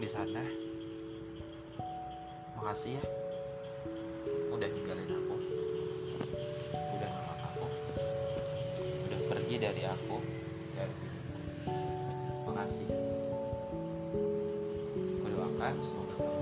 di sana. Makasih ya. Udah ninggalin aku. Udah nolak aku udah pergi dari aku. Dari makasih. Aku doakan semoga kamu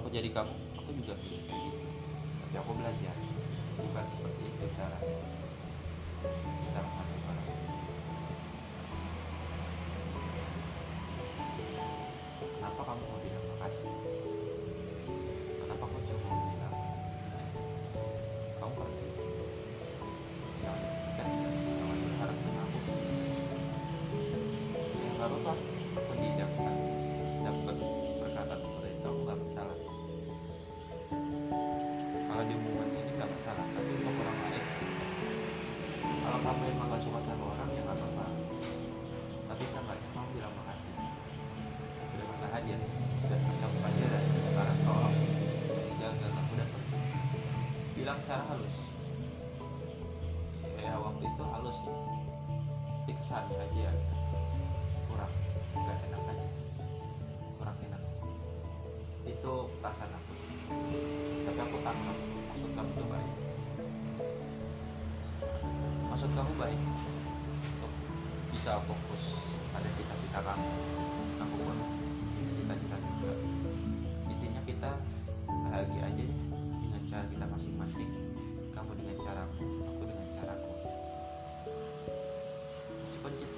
aku jadi kamu aku juga kayak gitu. Tapi aku belajar bukan seperti itu caranya. Kita menghadapi orang. Kenapa kamu mau bilang makasih? Kenapa kamu cuma mau bilang kamu pergi? Jangan dan jangan berharap dengan aku. Ya nggak apa-apa bilang secara halus. Ya waktu itu halus sih. Tapi kesannya aja ya kurang nggak enak aja. Kurang enak. Itu perasaan aku sih. Tapi aku tangkap maksud kamu tuh baik. Maksud kamu baik untuk bisa fokus pada cita-cita kamu. Aku pun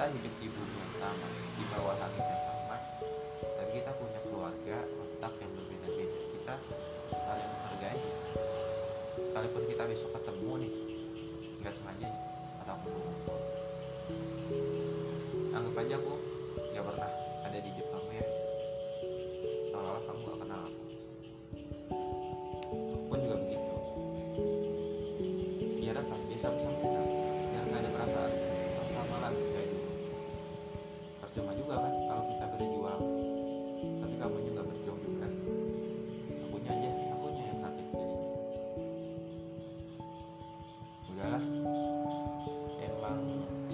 kita hidup di bumi yang sama di bawah langit yang sama tapi kita punya keluarga otak yang berbeda-beda. Kita saling menghargai. Sekalipun kita besok ketemu nih nggak sengaja nih atau aku anggap aja aku nggak pernah ada di kamu ya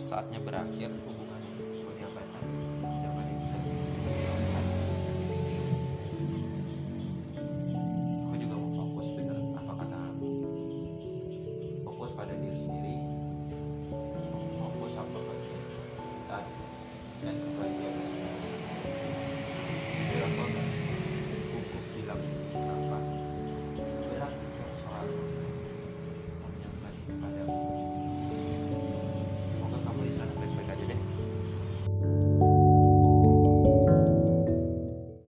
saatnya berakhir hubungan mau diapakan zaman ini aku juga mau fokus bener. Apa kata aku? Fokus pada diri sendiri. Fokus apa dan dan